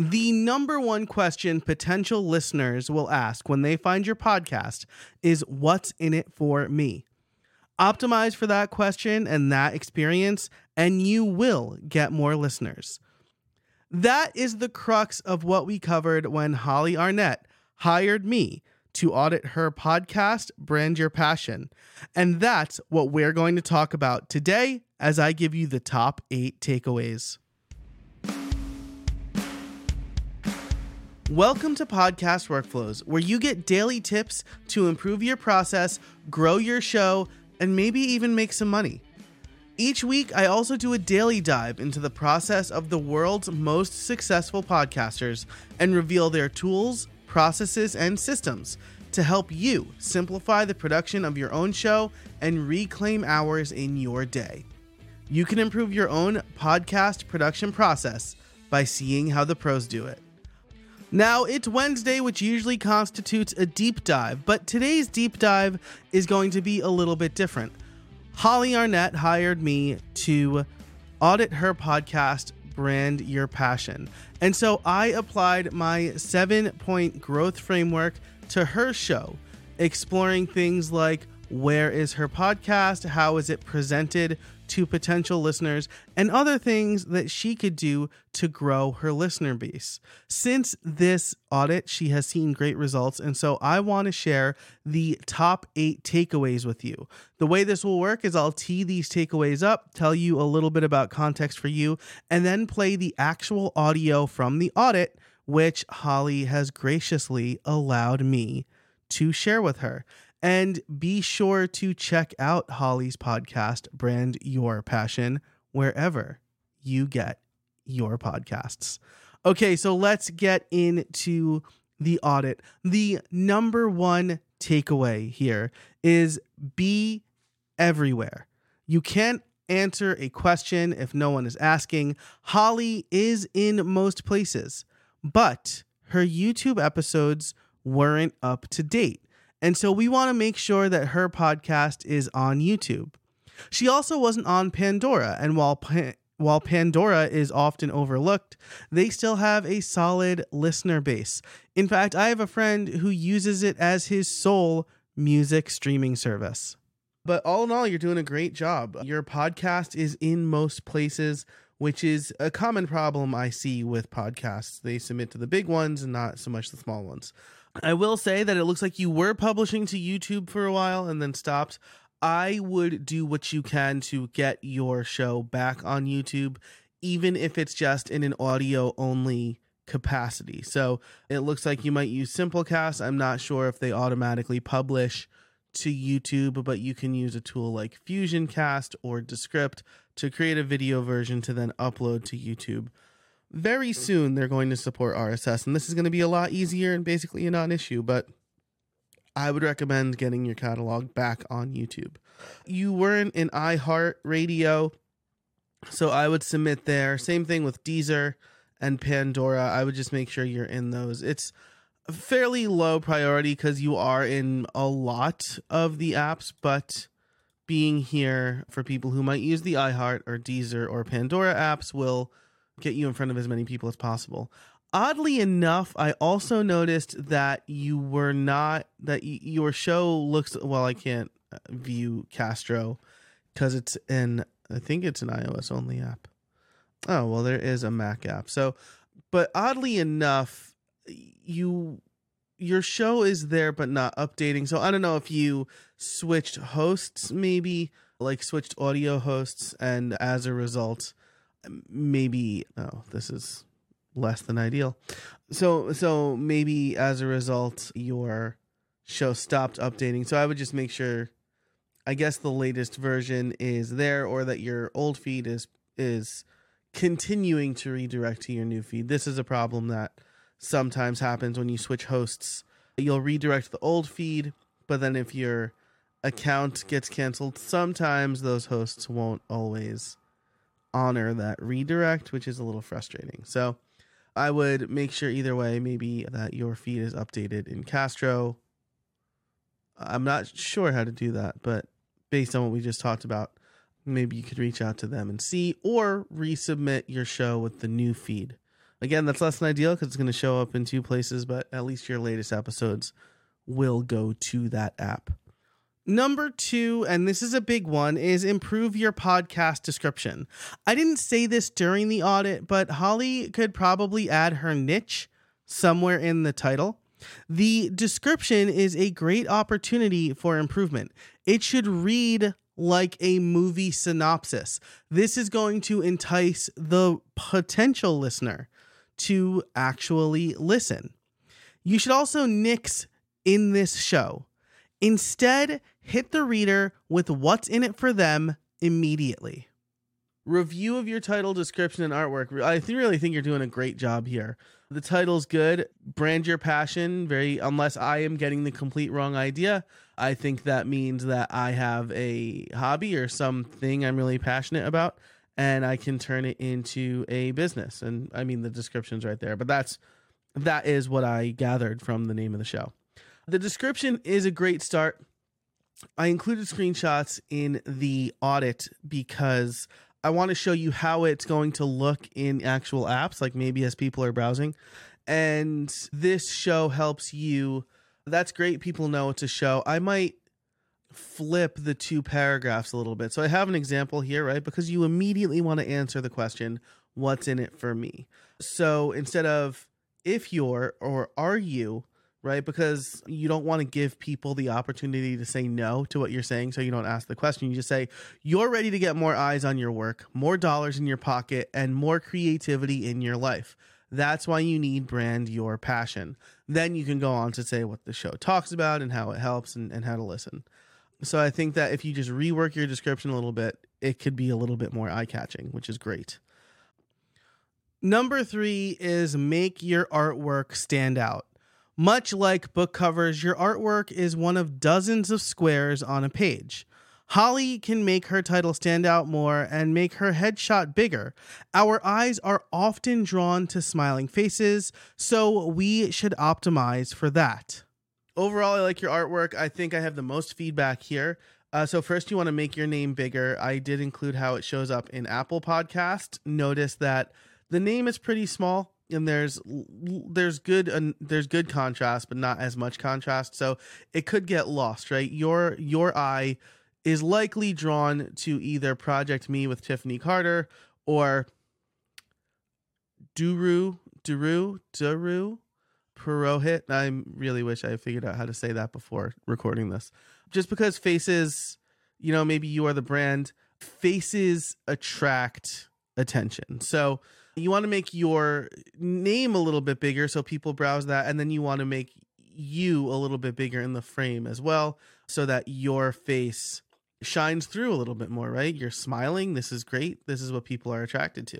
The number one question potential listeners will ask when they find your podcast is What's in it for me? Optimize for that question and that experience, and you will get more listeners. That is the crux of what we covered when Hollie Arnett hired me to audit her podcast, Brand Your Passion. And that's what we're going to talk about today as I give you the top eight takeaways. Welcome to Podcast Workflows, where you get daily tips to improve your process, grow your show, and maybe even make some money. Each week, I also do a daily dive into the process of the world's most successful podcasters and reveal their tools, processes, and systems to help you simplify the production of your own show and reclaim hours in your day. You can improve your own podcast production process by seeing how the pros do it. Now, it's Wednesday, which usually constitutes a deep dive, but today's deep dive is going to be a little bit different. Hollie Arnett hired me to audit her podcast, Brand Your Passion. And so I applied my seven point growth framework to her show, exploring things like where is her podcast, how is it presented to potential listeners, and other things that she could do to grow her listener base. Since this audit, she has seen great results, and so I want to share the top eight takeaways with you. The way this will work is I'll tee these takeaways up, tell you a little bit about context for you, and then play the actual audio from the audit, which Hollie has graciously allowed me to share with her. And be sure to check out Hollie's podcast, Brand Your Passion, wherever you get your podcasts. Okay, so let's get into the audit. The number one takeaway here is be everywhere. You can't answer a question if no one is asking. Hollie is in most places, but her YouTube episodes weren't up to date. And so we want to make sure that her podcast is on YouTube. She also wasn't on Pandora, and while pa- while Pandora is often overlooked, they still have a solid listener base. In fact, I have a friend who uses it as his sole music streaming service. But all in all, you're doing a great job. Your podcast is in most places, which is a common problem I see with podcasts. They submit to the big ones and not so much the small ones. I will say that it looks like you were publishing to YouTube for a while and then stopped. I would do what you can to get your show back on YouTube, even if it's just in an audio only capacity. So it looks like you might use Simplecast. I'm not sure if they automatically publish to YouTube, but you can use a tool like FusionCast or Descript to create a video version to then upload to YouTube very soon they're going to support RSS, and this is going to be a lot easier and basically a non issue, but I would recommend getting your catalog back on YouTube. You weren't in iHeart Radio, so I would submit there. Same thing with Deezer and Pandora. I would just make sure you're in those. It's fairly low priority because you are in a lot of the apps, but being here for people who might use the iHeart or Deezer or Pandora apps will get you in front of as many people as possible. Oddly enough, I also noticed that you were not that y- your show looks well. I can't uh, view Castro because it's in I think it's an iOS only app. Oh well, there is a Mac app. So, but oddly enough, you your show is there but not updating. So I don't know if you switched hosts, maybe like switched audio hosts, and as a result, maybe oh this is less than ideal. So so maybe as a result your show stopped updating. So i would just make sure i guess the latest version is there or that your old feed is is continuing to redirect to your new feed. This is a problem that sometimes happens when you switch hosts. You'll redirect the old feed but then if your account gets canceled sometimes those hosts won't always honor that redirect, which is a little frustrating. So I would make sure either way, maybe that your feed is updated in Castro. I'm not sure how to do that, but based on what we just talked about, maybe you could reach out to them and see or resubmit your show with the new feed. Again, that's less than ideal because it's going to show up in two places, but at least your latest episodes will go to that app. Number two, and this is a big one, is improve your podcast description. I didn't say this during the audit, but Hollie could probably add her niche somewhere in the title. The description is a great opportunity for improvement. It should read like a movie synopsis. This is going to entice the potential listener to actually listen. You should also nix in this show. Instead, hit the reader with what's in it for them immediately. Review of your title, description, and artwork. I really think you're doing a great job here. The title's good. Brand your passion. Very, unless I am getting the complete wrong idea. I think that means that I have a hobby or something I'm really passionate about, and I can turn it into a business. And I mean, the description's right there, but that's that is what I gathered from the name of the show. The description is a great start. I included screenshots in the audit because I want to show you how it's going to look in actual apps, like maybe as people are browsing. And this show helps you. That's great. People know it's a show. I might flip the two paragraphs a little bit. So I have an example here, right? Because you immediately want to answer the question, what's in it for me? So instead of if you're or are you, right? Because you don't want to give people the opportunity to say no to what you're saying. So you don't ask the question. You just say, you're ready to get more eyes on your work, more dollars in your pocket, and more creativity in your life. That's why you need brand your passion. Then you can go on to say what the show talks about and how it helps and, and how to listen. So I think that if you just rework your description a little bit, it could be a little bit more eye catching, which is great. Number three is make your artwork stand out. Much like book covers, your artwork is one of dozens of squares on a page. Hollie can make her title stand out more and make her headshot bigger. Our eyes are often drawn to smiling faces, so we should optimize for that. Overall, I like your artwork. I think I have the most feedback here. Uh, so first, you want to make your name bigger. I did include how it shows up in Apple Podcast. Notice that the name is pretty small and there's there's good uh, there's good contrast but not as much contrast. So it could get lost right? Your your eye is likely drawn to either project me with tiffany carter or duru duru duru purohit. I really wish i figured out how to say that before recording this. Just because faces you know maybe you are the brand faces attract attention. So you want to make your name a little bit bigger so people browse that and then you want to make you a little bit bigger in the frame as well so that your face shines through a little bit more right? You're smiling this is great this is what people are attracted to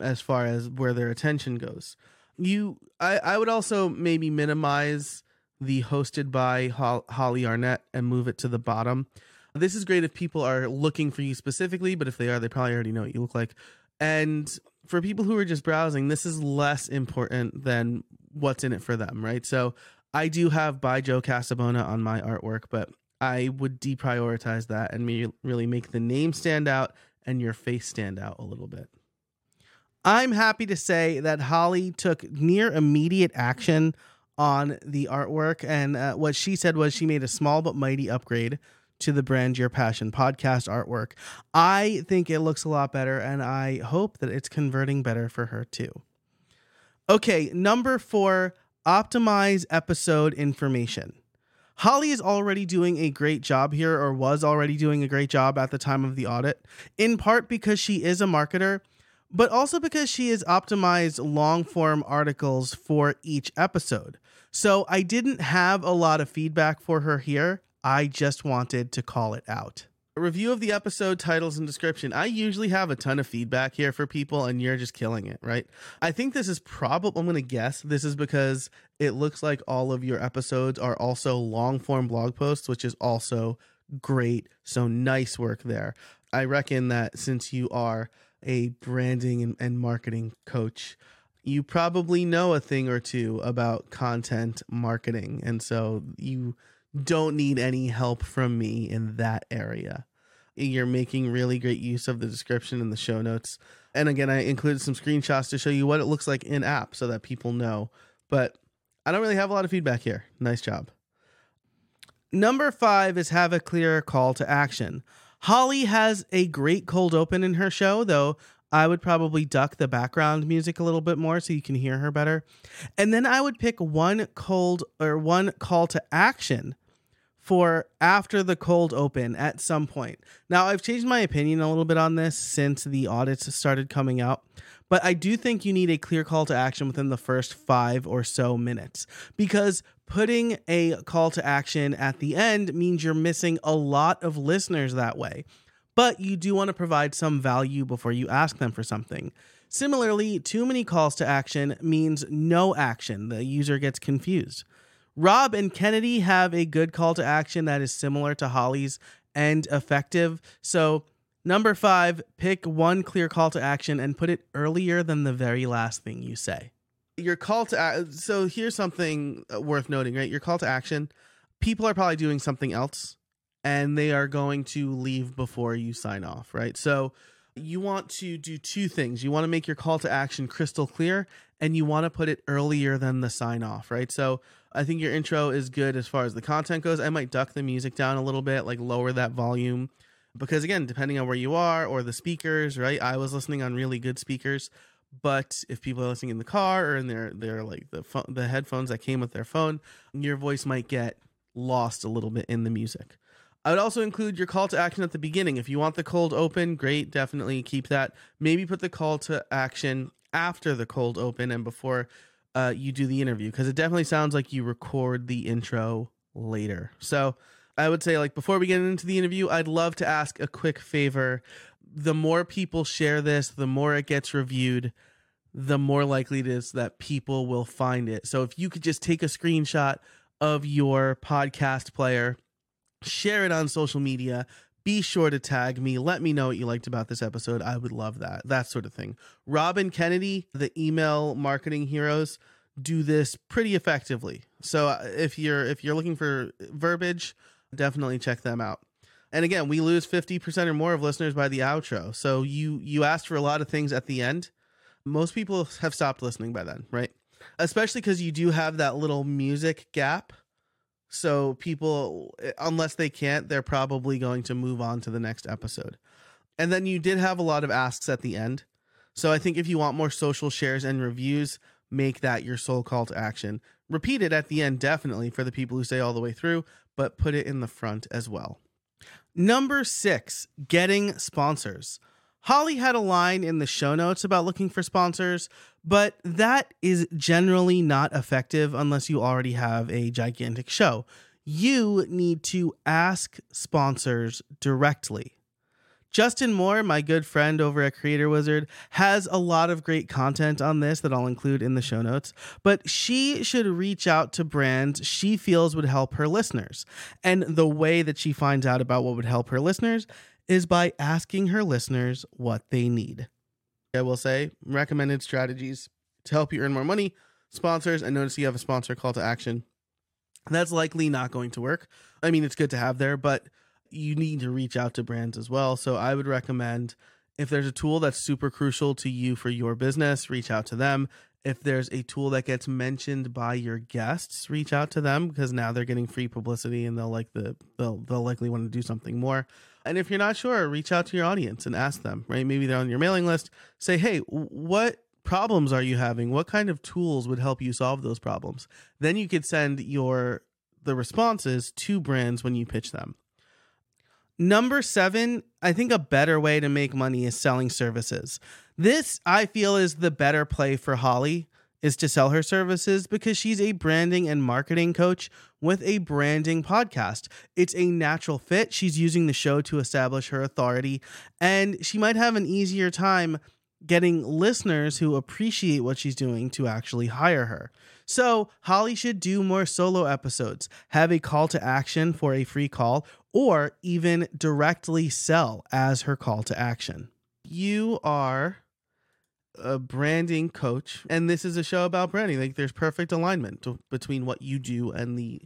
as far as where their attention goes. You i, I would also maybe minimize the hosted by hollie arnett and move it to the bottom. This is great if people are looking for you specifically but if they are they probably already know what you look like. And for people who are just browsing, this is less important than what's in it for them, right? So I do have by Joe Casabona on my artwork, but I would deprioritize that and really make the name stand out and your face stand out a little bit. I'm happy to say that Hollie took near immediate action on the artwork, and uh, what she said was she made a small but mighty upgrade to the Brand Your Passion podcast artwork. I think it looks a lot better, and I hope that it's converting better for her too. Okay, number four optimize episode information. Hollie is already doing a great job here, or was already doing a great job at the time of the audit, in part because she is a marketer, but also because she has optimized long form articles for each episode. So I didn't have a lot of feedback for her here. I just wanted to call it out. A review of the episode titles and description. I usually have a ton of feedback here for people, and you're just killing it, right? I think this is probably, I'm going to guess this is because it looks like all of your episodes are also long form blog posts, which is also great. So nice work there. I reckon that since you are a branding and, and marketing coach, you probably know a thing or two about content marketing. And so you don't need any help from me in that area. you're making really great use of the description and the show notes. And again, I included some screenshots to show you what it looks like in app so that people know. But I don't really have a lot of feedback here. Nice job. Number five is have a clear call to action. Hollie has a great cold open in her show, though I would probably duck the background music a little bit more so you can hear her better. And then I would pick one cold or one call to action for after the cold open at some point. Now, I've changed my opinion a little bit on this since the audits started coming out, but I do think you need a clear call to action within the first five or so minutes because putting a call to action at the end means you're missing a lot of listeners that way. But you do want to provide some value before you ask them for something. Similarly, too many calls to action means no action. The user gets confused. Rob and Kennedy have a good call to action that is similar to Hollie's and effective. So, number five, pick one clear call to action and put it earlier than the very last thing you say. Your call to so here's something uh, worth noting, right? Your call to action, people are probably doing something else and they are going to leave before you sign off, right? So, you want to do two things. You want to make your call to action crystal clear and you want to put it earlier than the sign off, right? So I think your intro is good as far as the content goes. I might duck the music down a little bit, like lower that volume. Because again, depending on where you are or the speakers, right? I was listening on really good speakers, but if people are listening in the car or in their their like the phone, the headphones that came with their phone, your voice might get lost a little bit in the music. I would also include your call to action at the beginning. If you want the cold open, great, definitely keep that. Maybe put the call to action after the cold open and before uh, you do the interview because it definitely sounds like you record the intro later. So I would say, like, before we get into the interview, I'd love to ask a quick favor. The more people share this, the more it gets reviewed, the more likely it is that people will find it. So if you could just take a screenshot of your podcast player, share it on social media, be sure to tag me. Let me know what you liked about this episode. I would love that. That sort of thing. Rob and Kennedy, the email marketing heroes, do this pretty effectively. So uh, if you're if you're looking for verbiage, definitely check them out. And again, we lose 50% or more of listeners by the outro. So you you asked for a lot of things at the end. Most people have stopped listening by then, right? Especially cuz you do have that little music gap so people, eh, unless they can't, they're probably going to move on to the next episode. And then you did have a lot of asks at the end. So I think if you want more social shares and reviews, make that your sole call to action. Repeat it at the end, definitely, for the people who stay all the way through, but put it in the front as well. Number six, getting sponsors. Hollie had a line in the show notes about looking for sponsors, but that is generally not effective unless you already have a gigantic show. You need to ask sponsors directly. Justin Moore, my good friend over at Creator Wizard, has a lot of great content on this that I'll include in the show notes. But she should reach out to brands she feels would help her listeners. And the way that she finds out about what would help her listeners is by asking her listeners what they need. I will say recommended strategies to help you earn more money, sponsors, and notice you have a sponsor call to action. That's likely not going to work. I mean, it's good to have there, but you need to reach out to brands as well. So I would recommend if there's a tool that's super crucial to you for your business, reach out to them. If there's a tool that gets mentioned by your guests, reach out to them because now they're getting free publicity and they'll like the they'll they'll likely want to do something more. And if you're not sure, reach out to your audience and ask them, right? Maybe they're on your mailing list. Say, hey, what problems are you having? What kind of tools would help you solve those problems? Then you could send your the responses to brands when you pitch them. Number seven, I think a better way to make money is selling services. This, I feel, is the better play for Hollie is to sell her services because she's a branding and marketing coach with a branding podcast. It's a natural fit. She's using the show to establish her authority, and she might have an easier time getting listeners who appreciate what she's doing to actually hire her. So, Hollie should do more solo episodes, have a call to action for a free call, or even directly sell as her call to action. You are a branding coach, and this is a show about branding. Like there's perfect alignment to, between what you do and the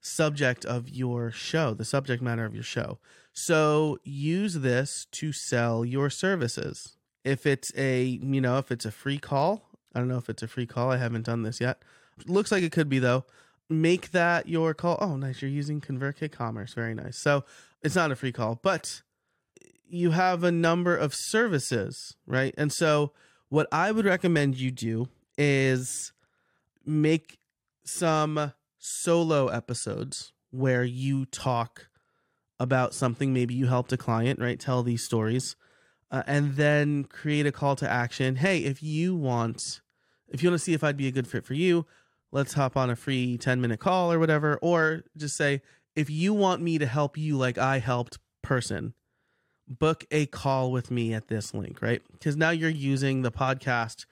subject of your show, the subject matter of your show. So use this to sell your services. If it's a, you know, if it's a free call, I don't know if it's a free call. I haven't done this yet. Looks like it could be though. Make that your call. Oh, nice. You're using ConvertKit Commerce. Very nice. So it's not a free call, but you have a number of services, right? And so what I would recommend you do is make some solo episodes where you talk about something maybe you helped a client right tell these stories uh, and then create a call to action. Hey if you want if you want to see if i'd be a good fit for you let's hop on a free 10 minute call or whatever. Or just say if you want me to help you like i helped person book a call with me at this link right because now you're using the podcast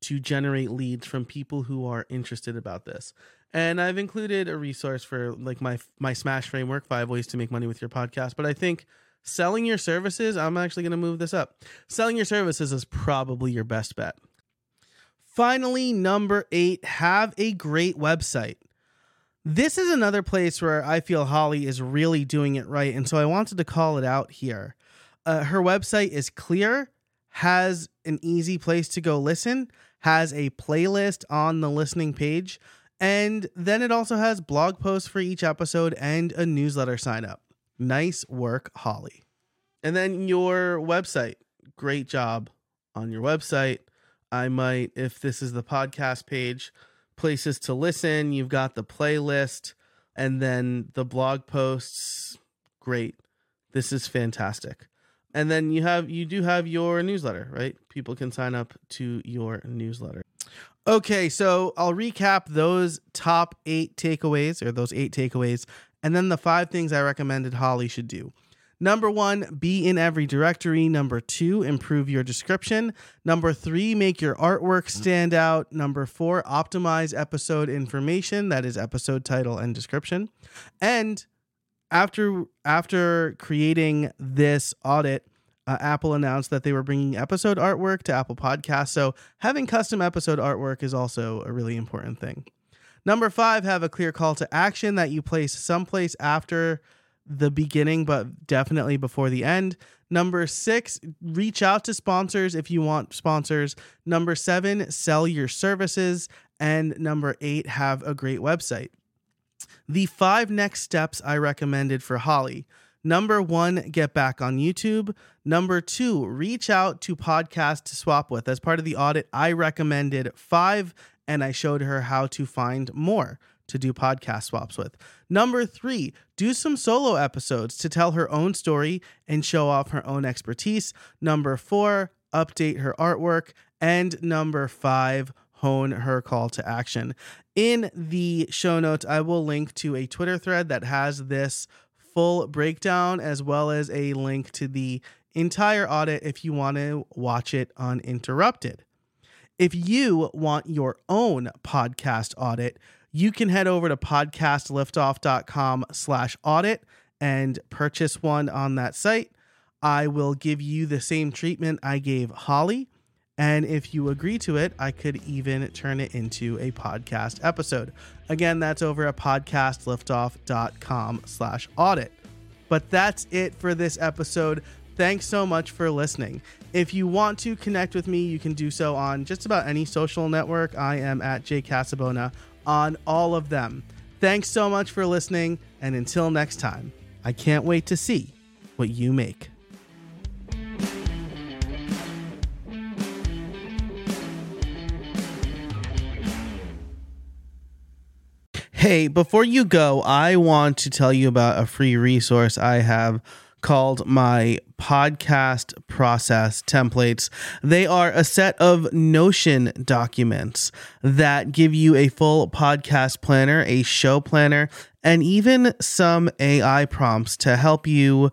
to generate leads from people who are interested about this. And I've included a resource for like my my Smash framework, five ways to make money with your podcast. But I think selling your services, I'm actually going to move this up. Selling your services is probably your best bet. Finally, number eight, have a great website. This is another place where I feel Hollie is really doing it right. And so I wanted to call it out here. Uh, her website is clear, has an easy place to go listen, has a playlist on the listening page, and then it also has blog posts for each episode and a newsletter sign up. Nice work, Hollie. And then your website. Great job on your website. I might, if this is the podcast page, places to listen, you've got the playlist, and then the blog posts. Great. This is fantastic and then you have you do have your newsletter right people can sign up to your newsletter okay so i'll recap those top eight takeaways or those eight takeaways and then the five things i recommended hollie should do Number one, be in every directory. Number two, improve your description. Number three, make your artwork stand out. Number four, optimize episode information. That is episode title and description. And after after creating this audit, uh, Apple announced that they were bringing episode artwork to Apple Podcasts. So having custom episode artwork is also a really important thing. Number five, have a clear call to action that you place someplace after the beginning, but definitely before the end. Number six, reach out to sponsors if you want sponsors. Number seven, sell your services. And number eight, have a great website. The five next steps I recommended for Hollie. Number one, get back on YouTube. Number two, reach out to podcasts to swap with. As part of the audit, I recommended five and I showed her how to find more to do podcast swaps with. Number three, do some solo episodes to tell her own story and show off her own expertise. Number four, update her artwork. And number five, hone her call to action. In the show notes, I will link to a Twitter thread that has this full breakdown as well as a link to the entire audit if you want to watch it uninterrupted. If you want your own podcast audit, you can head over to podcastliftoff.com slash audit and purchase one on that site. I will give you the same treatment I gave Hollie and if you agree to it, I could even turn it into a podcast episode. Again, that's over at podcastliftoff.com slash audit. But that's it for this episode. Thanks so much for listening. If you want to connect with me, you can do so on just about any social network. I am at Jay Casabona on all of them. Thanks so much for listening, and until next time, I can't wait to see what you make. Hey, before you go, I want to tell you about a free resource I have called my podcast process templates. They are a set of Notion documents that give you a full podcast planner, a show planner, and even some AI prompts to help you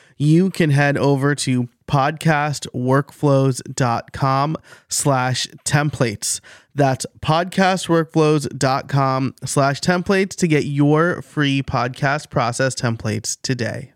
you can head over to podcastworkflows.com slash templates. That's podcastworkflows.com slash templates to get your free podcast process templates today.